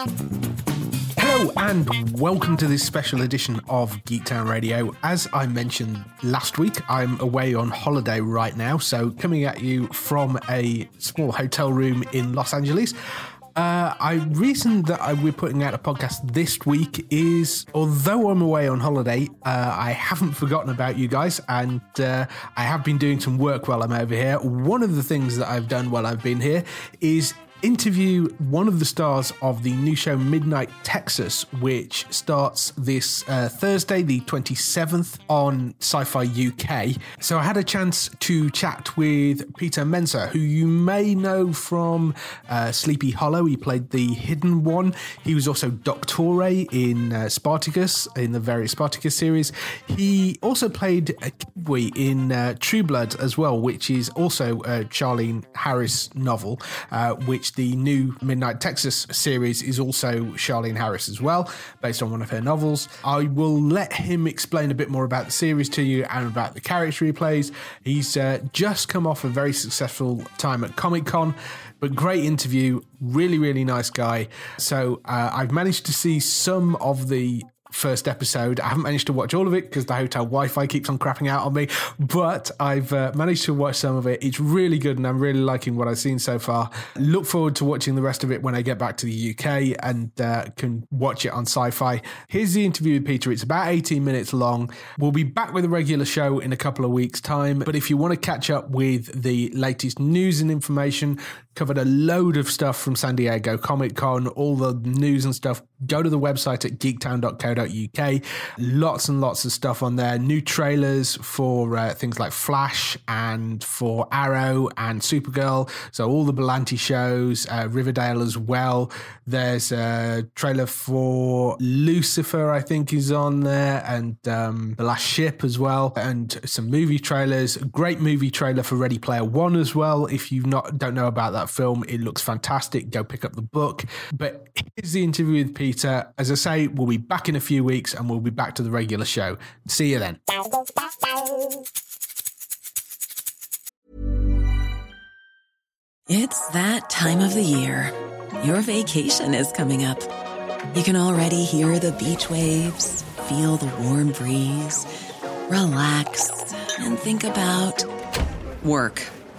Hello and welcome to this special edition of Geektown Radio. As I mentioned last week, I'm away on holiday right now, so coming at you from a small hotel room in Los Angeles. Uh, I reason that I, we're putting out a podcast this week is although I'm away on holiday, uh, I haven't forgotten about you guys, and uh, I have been doing some work while I'm over here. One of the things that I've done while I've been here is interview one of the stars of the new show Midnight Texas, which starts this uh, Thursday, the 27th, on Syfy UK. So I had a chance to chat with Peter Mensah, who you may know from uh, Sleepy Hollow. He played the Hidden One. He was also Doctore in uh, Spartacus, in the various Spartacus series. He also played Kibwe in uh, True Blood as well, which is also Charlaine Harris novel, uh, the new Midnight Texas series is also Charlaine Harris as well, based on one of her novels. I will let him explain a bit more about the series to you and about the character he plays. He's uh, just come off a very successful time at Comic Con. But great interview, really, really nice guy. So uh, I've managed to see some of the first episode. I haven't managed to watch all of it because the hotel Wi-Fi keeps on crapping out on me, but I've uh, managed to watch some of it. It's really good, and I'm really liking what I've seen so far. Look forward to watching the rest of it when I get back to the UK and uh, can watch it on Syfy. Here's the interview with Peter. It's about 18 minutes long. We'll be back with a regular show in a couple of weeks' time. But if you want to catch up with the latest news and information, covered a load of stuff from San Diego Comic Con, all the news and stuff. Go to the website at geektown.co.uk. Lots and lots of stuff on there. New trailers for uh, things like Flash and for Arrow and Supergirl. So all the Berlanti shows, uh, Riverdale as well. There's a trailer for Lucifer, I think, is on there, and um, The Last Ship as well, and some movie trailers. Great movie trailer for Ready Player One as well. If you not don't know about that film, it looks fantastic. Go pick up the book. But here's the interview with Peter. As I say, we'll be back in a few weeks, and we'll be back to the regular show. See you then. It's that time of the year. Your vacation is coming up. You can already hear the beach waves, feel the warm breeze, relax, and think about work.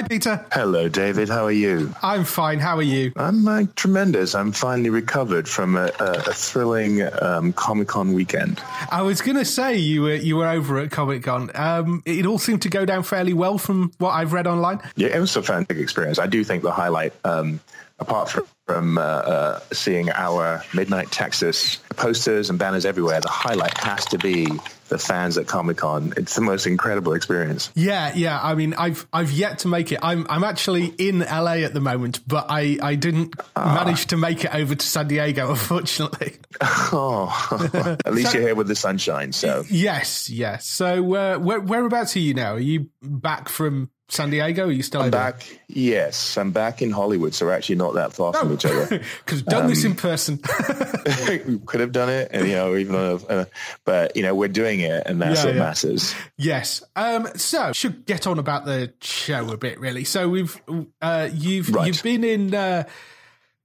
Hi, Peter. Hello, David. How are you? I'm fine. How are you? I'm uh, tremendous. I'm finally recovered from a, a, a thrilling um, Comic Con weekend. I was going to say you were you were over at Comic Con. Um, it all seemed to go down fairly well from what I've read online. Yeah, it was a fantastic experience. I do think the highlight, um, apart from from uh, uh, seeing our Midnight Texas posters and banners everywhere, the highlight has to be the fans at Comic Con. It's the most incredible experience. Yeah, yeah. I mean, I've I've yet to make it. I'm I'm actually in LA at the moment, but I I didn't manage to make it over to San Diego, unfortunately. Oh, at least you're here with the sunshine. So Yes, yes. So uh, where, whereabouts are you now? Are you back from San Diego? Are you still I'm back? Yes, I'm back in Hollywood, so we're actually not that far oh. from each other. Because done um, this in person. we could have done it, and you know, even on a, uh, but you know, we're doing it, and that's yeah, what yeah. matters. Yes. Um. So should get on about the show a bit, really. So we've uh, you've right. you've been in. Uh,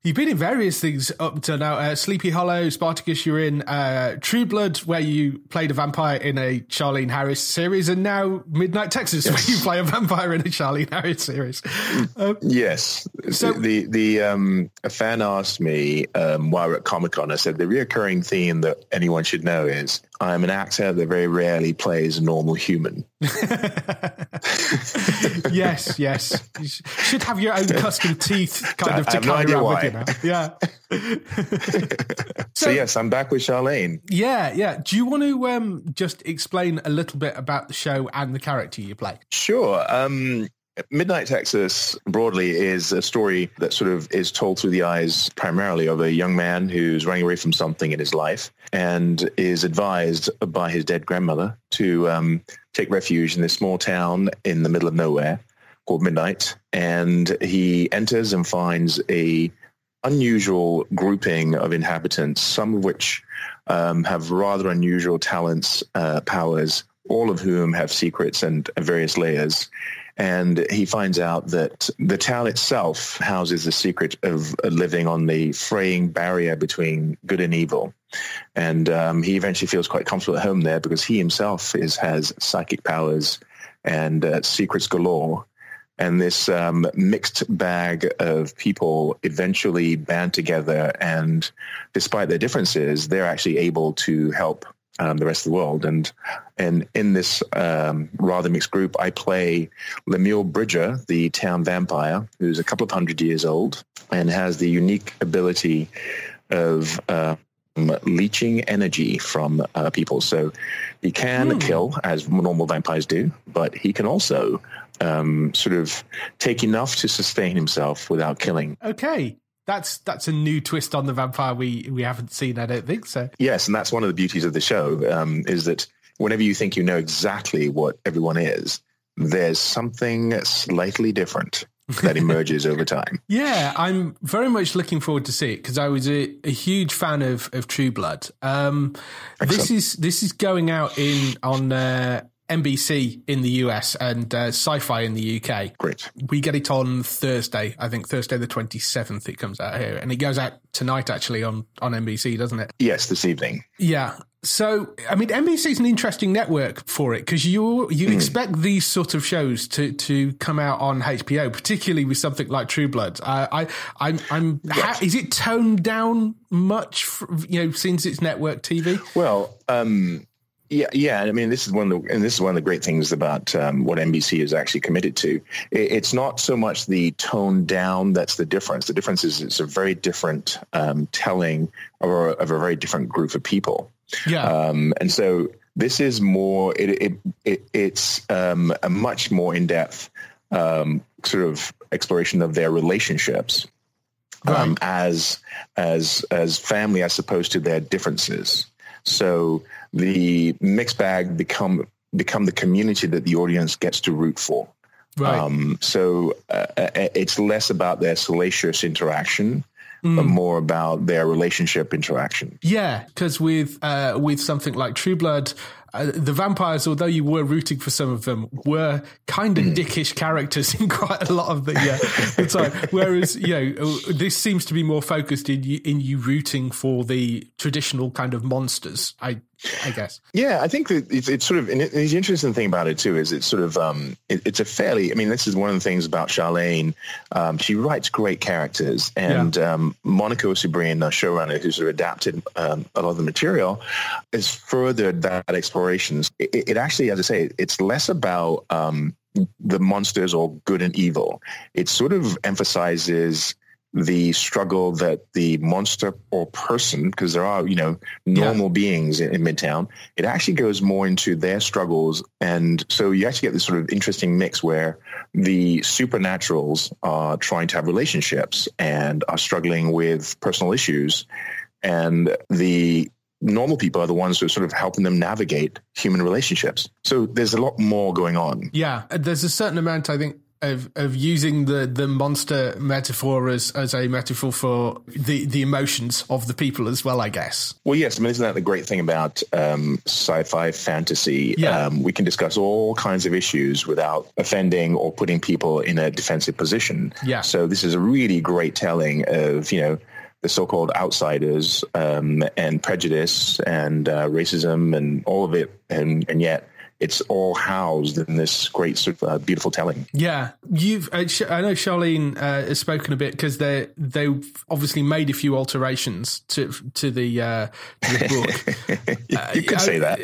You've been in various things up to now. Uh, Sleepy Hollow, Spartacus. You're in uh, True Blood, where you played a vampire in a Charlaine Harris series, and now Midnight Texas, yes. where you play a vampire in a Charlaine Harris series. Uh, yes. So the the um, a fan asked me um, while we're at Comic Con. I said the reoccurring theme that anyone should know is I'm an actor that very rarely plays a normal human. yes, yes. You should have your own custom teeth kind of to carry no around with you now. Yeah. so, so, yes, I'm back with Charlaine. Yeah, yeah. Do you want to um, just explain a little bit about the show and the character you play? Sure. Um, Midnight Texas broadly is a story that sort of is told through the eyes primarily of a young man who's running away from something in his life and is advised by his dead grandmother to um, take refuge in this small town in the middle of nowhere called Midnight. And he enters and finds a unusual grouping of inhabitants, some of which um, have rather unusual talents, uh, powers, all of whom have secrets and various layers. And he finds out that the town itself houses the secret of living on the fraying barrier between good and evil. And um, he eventually feels quite comfortable at home there because he himself is, has psychic powers and uh, secrets galore. And this um, mixed bag of people eventually band together, and despite their differences, they're actually able to help um, the rest of the world. And and in this um, rather mixed group, I play Lemuel Bridger, the town vampire, who's a couple of hundred years old and has the unique ability of uh, leeching energy from uh, people. So he can mm. kill as normal vampires do, but he can also um, sort of take enough to sustain himself without killing. Okay. That's that's a new twist on the vampire we we haven't seen. I don't think so. Yes, and that's one of the beauties of the show um, is that whenever you think you know exactly what everyone is, there's something slightly different that emerges over time. Yeah, I'm very much looking forward to see it because I was a, a, huge fan of of True Blood. Um, this is this is going out in on uh, NBC in the US and uh, Syfy in the UK. Great. We get it on Thursday. I think Thursday the twenty seventh. It comes out here, and it goes out tonight actually on on NBC, doesn't it? Yes, this evening. Yeah. So, I mean, NBC is an interesting network for it because you you mm. expect these sort of shows to to come out on HBO, particularly with something like True Blood. Uh, I I'm I'm right. is it toned down much? For, you know, since it's network TV. Well, um, yeah, yeah. I mean, this is one of the, and this is one of the great things about um, what NBC is actually committed to. It, it's not so much the tone down that's the difference. The difference is it's a very different um, telling of a, of a, very different group of people. Yeah. Um, and so this is more. It, it, it it's um, a much more in depth um, sort of exploration of their relationships. Um, right. as as as family as opposed to their differences. So the mixed bag become become the community that the audience gets to root for. Right. Um, so uh, uh it's less about their salacious interaction. Mm. But more about their relationship interaction. Yeah, because with uh, with something like True Blood, uh, the vampires, although you were rooting for some of them, were kind of mm. dickish characters in quite a lot of the, uh, the time. Whereas, you know, this seems to be more focused in you, in you rooting for the traditional kind of monsters. I I guess. Yeah, I think that it's, it's sort of, and the interesting thing about it too is it's sort of, um, it, it's a fairly, I mean, this is one of the things about Charlaine. Um, she writes great characters and yeah. um, Monica Owusu-Breen, the showrunner who's sort of adapted um, a lot of the material, has furthered that explorations. It, it actually, as I say, it's less about um, the monsters or good and evil. It sort of emphasizes the struggle that the monster or person, because there are, you know, normal yeah. beings in, in, Midtown, it actually goes more into their struggles. And so you actually get this sort of interesting mix where the supernaturals are trying to have relationships and are struggling with personal issues. And the normal people are the ones who are sort of helping them navigate human relationships. So there's a lot more going on. Yeah, there's a certain amount, I think, of of using the the monster metaphor as as a metaphor for the the emotions of the people as well. I guess. Well, yes. I mean, isn't that the great thing about um, sci-fi fantasy? Yeah. Um, we can discuss all kinds of issues without offending or putting people in a defensive position. Yeah. So this is a really great telling of you know the so-called outsiders um, and prejudice and uh, racism and all of it, and and yet it's all housed in this great sort of uh, beautiful telling. Yeah, you've. Uh, Sh- I know Charlaine uh, has spoken a bit because they they obviously made a few alterations to to the uh, to the book. you could say that.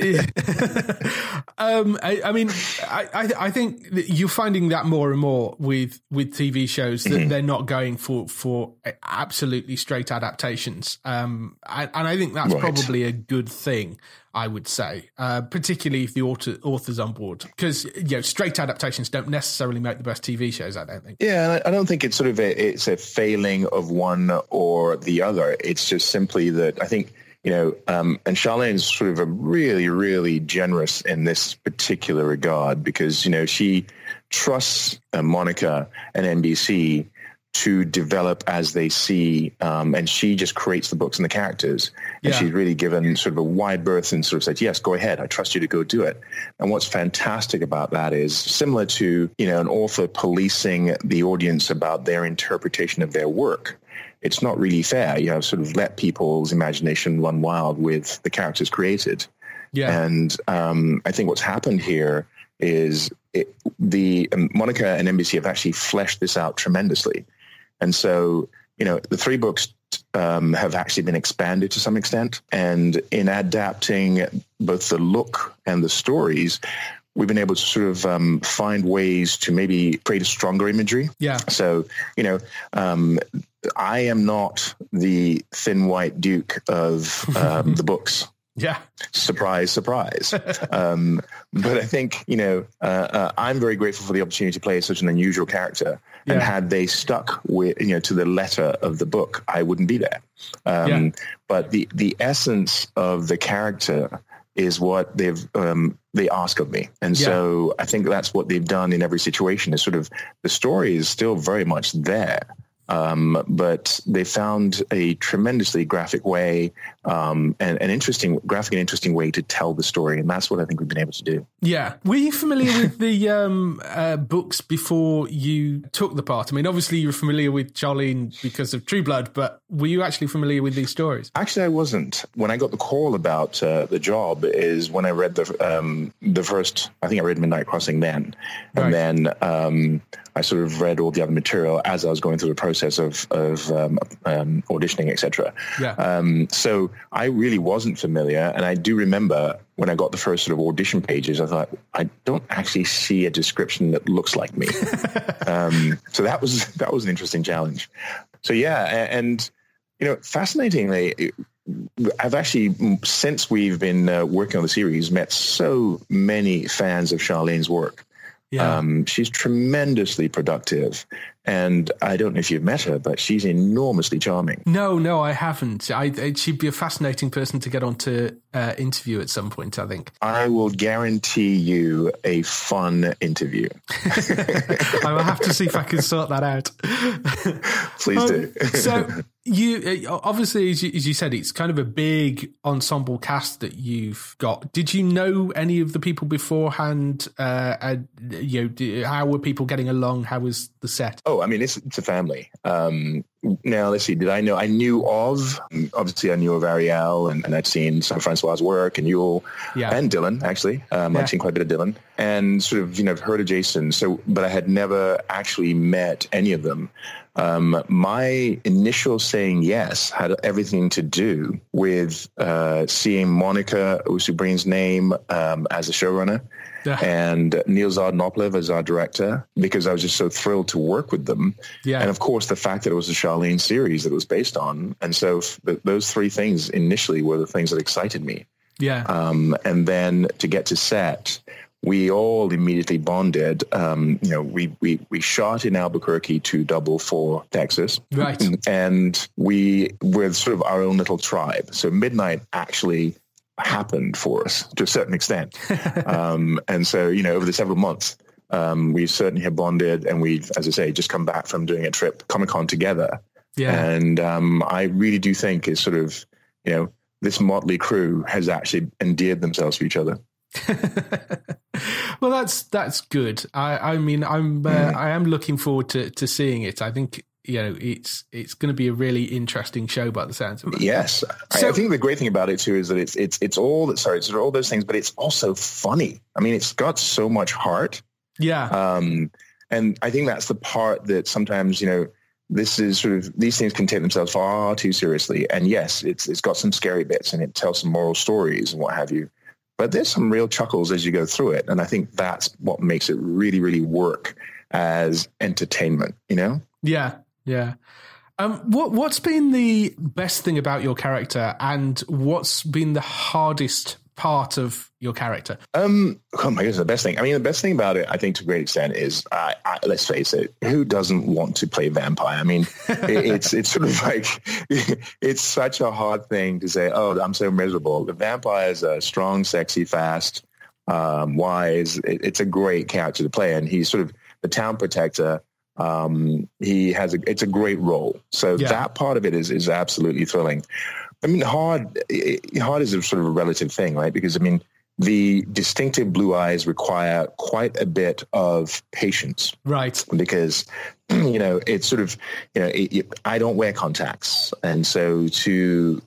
um, I, I mean, I, I I think that you're finding that more and more with with TV shows that they're not going for for absolutely straight adaptations. Um, and, and I think that's Right. probably a good thing. I would say, uh, particularly if the author author's on board, because you know straight adaptations don't necessarily make the best TV shows. I don't think. Yeah, I, don't think it's sort of a it's a failing of one or the other. It's just simply that I think you know, um, and Charlaine's sort of a really, really generous in this particular regard because you know she trusts uh, Monica and NBC to develop as they see, um, and she just creates the books and the characters. And Yeah. she's really given sort of a wide berth and sort of said, "Yes, go ahead. I trust you to go do it." And what's fantastic about that is similar to you know an author policing the audience about their interpretation of their work. It's not really fair. You know, sort of let people's imagination run wild with the characters created. Yeah, And um, I think what's happened here is it, the um, Monica and NBC have actually fleshed this out tremendously. And so, you know, the three books um, have actually been expanded to some extent. And in adapting both the look and the stories, we've been able to sort of um, find ways to maybe create a stronger imagery. yeah, So, you know, um, I am not the thin white duke of um, the books yeah, surprise, surprise. um, but I think, you know, uh, uh, I'm very grateful for the opportunity to play such an unusual character. And had they stuck with, you know, to the letter of the book, I wouldn't be there. Um, Yeah. But the, the essence of the character is what they've um, they ask of me, and Yeah. so I think that's what they've done in every situation. Is sort of the story is still very much there, um, but they found a tremendously graphic way um, and an interesting graphic and interesting way to tell the story, and that's what I think we've been able to do. yeah. Were you familiar with the um, uh, books before you took the part? I mean, obviously you were familiar with Charlaine because of True Blood, but were you actually familiar with these stories? Actually, I wasn't. When I got the call about uh, the job, is when I read the um, the first. I think I read Midnight Crossing then, and Right. then um, I sort of read all the other material as I was going through the process of of um, um, auditioning, etc. Yeah. Um, so I really wasn't familiar, and I do remember when I got the first sort of audition pages, I thought I don't actually see a description that looks like me. um, so that was that was an interesting challenge. So yeah, and you know, fascinatingly, I've actually since we've been uh, working on the series met so many fans of Charlaine's work. Yeah. Um, she's tremendously productive, and I don't know if you've met her, but she's enormously charming. no, no, I haven't. I, she'd be a fascinating person to get on to uh, interview at some point, I think. I will guarantee you a fun interview. I will have to see if I can sort that out. Please do. Um, so you uh, obviously, as you, as you said, it's kind of a big ensemble cast that you've got. Did you know any of the people beforehand? Uh, and, you know, how were people getting along? How was the set? Oh, I mean, it's it's a family. Um, now, let's see. Did I know? I knew of. Obviously, I knew of Arielle, and, and I'd seen some of Francois' work, and Yul, Yeah. and Dylan. Actually, um, Yeah. I'd seen quite a bit of Dylan, and sort of you know heard of Jason. So, but I had never actually met any of them. Um, my initial saying yes had everything to do with uh, seeing Monica Owusu-Breen's name um, as a showrunner Yeah. and Niels Arden Oplev as our director because I was just so thrilled to work with them. Yeah. And of course, the fact that it was a Charlaine series that it was based on. And so th- those three things initially were the things that excited me. Yeah, Um, and then to get to set, we all immediately bonded. Um, you know, we, we, we shot in Albuquerque to double for Texas. Right. And we were sort of our own little tribe. So midnight actually happened for us to a certain extent. um, and so, you know, over the several months, Um, we certainly have bonded, and we've, as I say, just come back from doing a trip Comic Con together. Yeah. And um, I really do think it's sort of, you know, this motley crew has actually endeared themselves to each other. well, that's that's good. I, I mean, I'm uh, I am looking forward to, to seeing it. I think you know it's it's going to be a really interesting show by the sounds of it. Yes, so, I think the great thing about it too is that it's it's it's all that sorry, it's all those things, but it's also funny. I mean, it's got so much heart. Yeah. Um, and I think that's the part that sometimes you know this is sort of these things can take themselves far too seriously. And yes, it's it's got some scary bits and it tells some moral stories and what have you. But there's some real chuckles as you go through it, and I think that's what makes it really, really work as entertainment. You know? Yeah, yeah. Um, what what's been the best thing about your character, and what's been the hardest part of your character? Um, oh my goodness, the best thing. I mean, the best thing about it, I think, to a great extent, is uh, I, let's face it, who doesn't want to play vampire? I mean, it, it's it's sort of like it's such a hard thing to say. Oh, I'm so miserable. The vampire is a strong, sexy, fast, um, wise. It, it's a great character to play, and he's sort of the town protector. Um, he has a, it's a great role. So yeah. that part of it is is absolutely thrilling. I mean, hard eh, eh, hard is a sort of a relative thing, right? Because I mean, the distinctive blue eyes require quite a bit of patience, right? Because you know it's sort of you know it, it, I don't wear contacts, and so to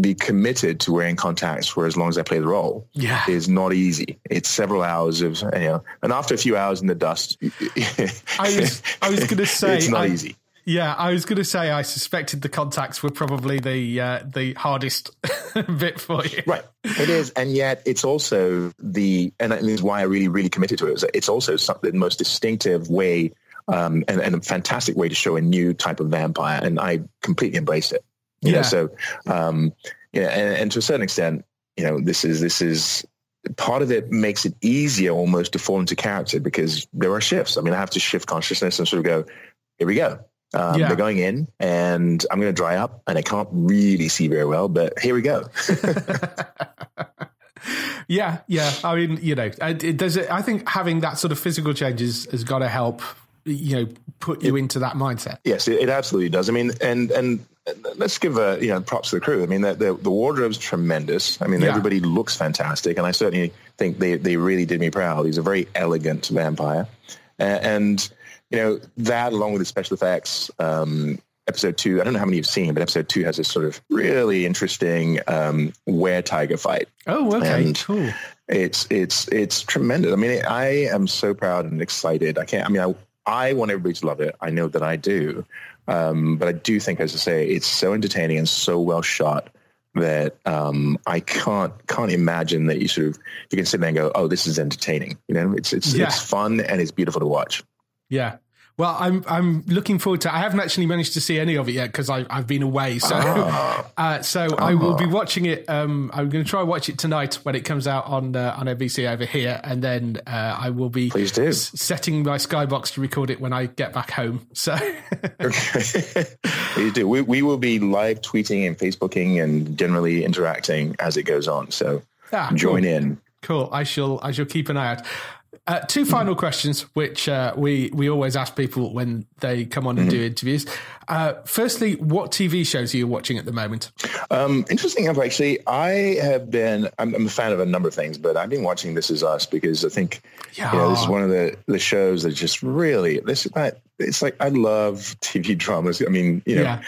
be committed to wearing contacts for as long as I play the role yeah. is not easy. It's several hours of you know, and after a few hours in the dust, I was I was going to say it's not I, easy. Yeah, I was going to say I suspected the contacts were probably the uh, the hardest bit for you. Right, it is, and yet it's also the and that is why I really really committed to it. It's also something the most distinctive way um, and, and, a fantastic way to show a new type of vampire, and I completely embrace it. You yeah. know, so um, yeah, and, and to a certain extent, you know, this is this is part of it makes it easier almost to fall into character because there are shifts. I mean, I have to shift consciousness and sort of go, here we go. Um, yeah. They're going in, and I'm going to dry up, and I can't really see very well. But here we go. yeah, yeah. I mean, you know, it does. It, I think having that sort of physical changes has got to help. You know, put you it, into that mindset. Yes, it, it, absolutely does. I mean, and and let's give a you know props to the crew. I mean, the the, the wardrobe's tremendous. I mean, yeah. everybody looks fantastic, and I certainly think they they really did me proud. He's a very elegant vampire, and you know, that along with the special effects, um, episode two, I don't know how many you've seen, but episode two has this sort of really interesting um, were tiger fight. Oh, okay, and cool. It's it's it's tremendous. I mean, I am so proud and excited. I can't. I mean, I I want everybody to love it. I know that I do, um, but I do think, as I say, it's so entertaining and so well shot that um, I can't can't imagine that you sort of you can sit there and go, oh, this is entertaining. You know, it's it's yeah. it's fun and it's beautiful to watch. Yeah. Well, I'm I'm looking forward to. I haven't actually managed to see any of it yet because I've been away. So, oh. uh, so oh. I will be watching it. Um, I'm going to try and watch it tonight when it comes out on uh, on NBC over here, and then uh, I will be Please do. S- setting my Skybox to record it when I get back home. So. Please do. We we will be live tweeting and Facebooking and generally interacting as it goes on. So, ah, join cool. in. Cool. I shall. I shall keep an eye out. Uh, two final questions, which uh, we we always ask people when they come on and mm-hmm. do interviews. Uh, firstly, what TV shows are you watching at the moment? Um, interesting enough, actually, I have been. I'm, I'm, a fan of a number of things, but I've been watching This Is Us because I think yeah. you know, this is one of the the shows that just really this. It's like I love TV dramas. I mean, you know, yeah.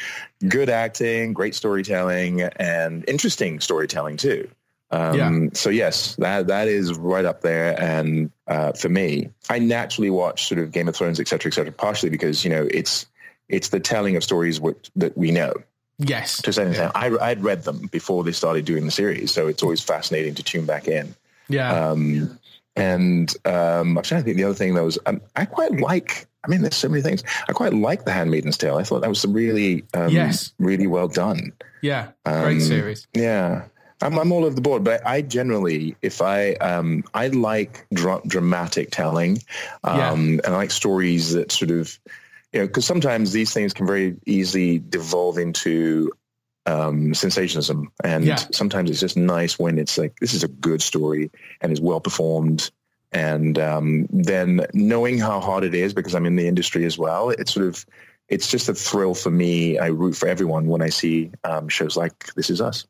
good acting, great storytelling, and interesting storytelling too. Um, yeah. So yes, that that is right up there. And uh, for me, I naturally watch sort of Game of Thrones, et cetera, et cetera, partially because you know it's it's the telling of stories what, that we know. Yes. To say yeah. I I'd read them before they started doing the series, so it's always fascinating to tune back in. Yeah. Um, and um, I'm trying to think the other thing that was um, I quite like. I mean, there's so many things. I quite like The Handmaid's Tale. I thought that was really, um, yes, really well done. Yeah, great um, series. Yeah, I'm, I'm all over the board, but I generally, if I, um, I like dra- dramatic telling, um, yeah. and I like stories that sort of, you know, because sometimes these things can very easily devolve into um, sensationalism, and yeah. sometimes it's just nice when it's like this is a good story and is well performed, And um, then knowing how hard it is, because I'm in the industry as well, it's sort of it's just a thrill for me. I root for everyone when I see um, shows like This Is Us.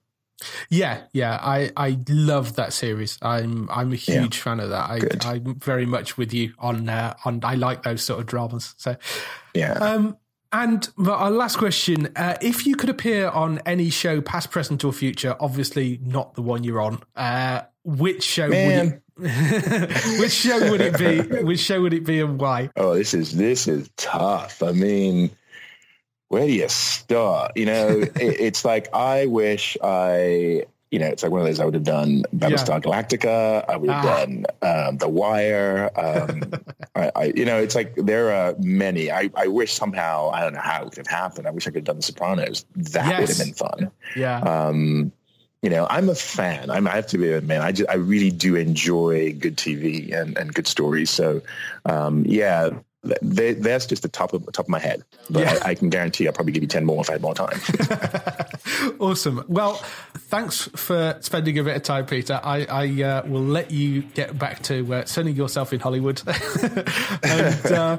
Yeah, yeah, I, I love that series. I'm I'm a huge yeah. fan of that. I, I'm very much with you on uh, on. I like those sort of dramas. So yeah. Um, and our last question: uh, If you could appear on any show, past, present, or future, obviously not the one you're on, uh, which show Man. would it? which show would it be? Which show would it be, and why? Oh, this is this is tough. I mean where do you start? You know, it, it's like I wish I, you know, it's like one of those I would have done Battlestar yeah. Galactica. I would have ah. done um, The Wire. Um, I, I, you know, it's like there are many. I, I wish somehow I don't know how it could have happened. I wish I could have done The Sopranos. That yes. would have been fun. Yeah. Um, you know, I'm a fan. I'm, I have to be a man. I just, I really do enjoy good TV and, and good stories. So, um, yeah, they, that's just the top of top of my head. But yeah. I, I, can guarantee I'll probably give you ten more if I had more time. awesome. Well, thanks for spending a bit of time, Peter. I, I uh, will let you get back to uh, sunning yourself in Hollywood, and, uh,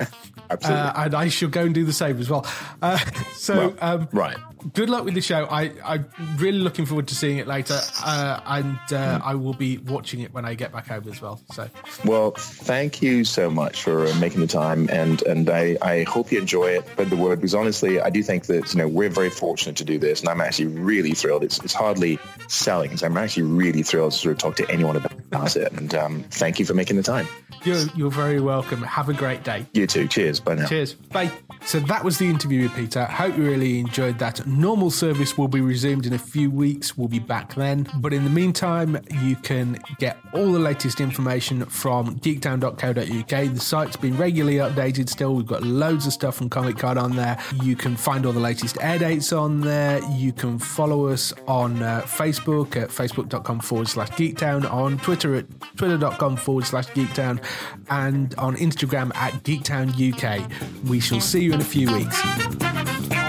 Absolutely. Uh, and I shall go and do the same as well. Uh, so, well, um, right good luck with the show. I, I'm really looking forward to seeing it later, uh, and mm. I will be watching it when I get back home as well. So, well, thank you so much for making the time, and and I, I hope you enjoy it. But the word, because honestly, I do think that you know we're very fortunate to do this, and I'm actually really thrilled. It's it's hardly selling, so I'm actually really thrilled to sort of talk to anyone about it. And um, thank you for making the time. You're you're very welcome. Have a great day. You too. Cheers. Bye now. Cheers. Bye. So that was the interview with Peter. Hope you really enjoyed that. Normal service will be resumed in a few weeks. We'll be back then. But in the meantime, you can get all the latest information from geektown.co.uk. The site's been regularly updated still. We've got loads of stuff from Comic Con on there. You can find all the latest air dates on there. You can follow us on uh, Facebook at facebook.com forward slash geektown, on Twitter at twitter.com forward slash geektown, and on Instagram at geektown UK. We shall see you in a few weeks.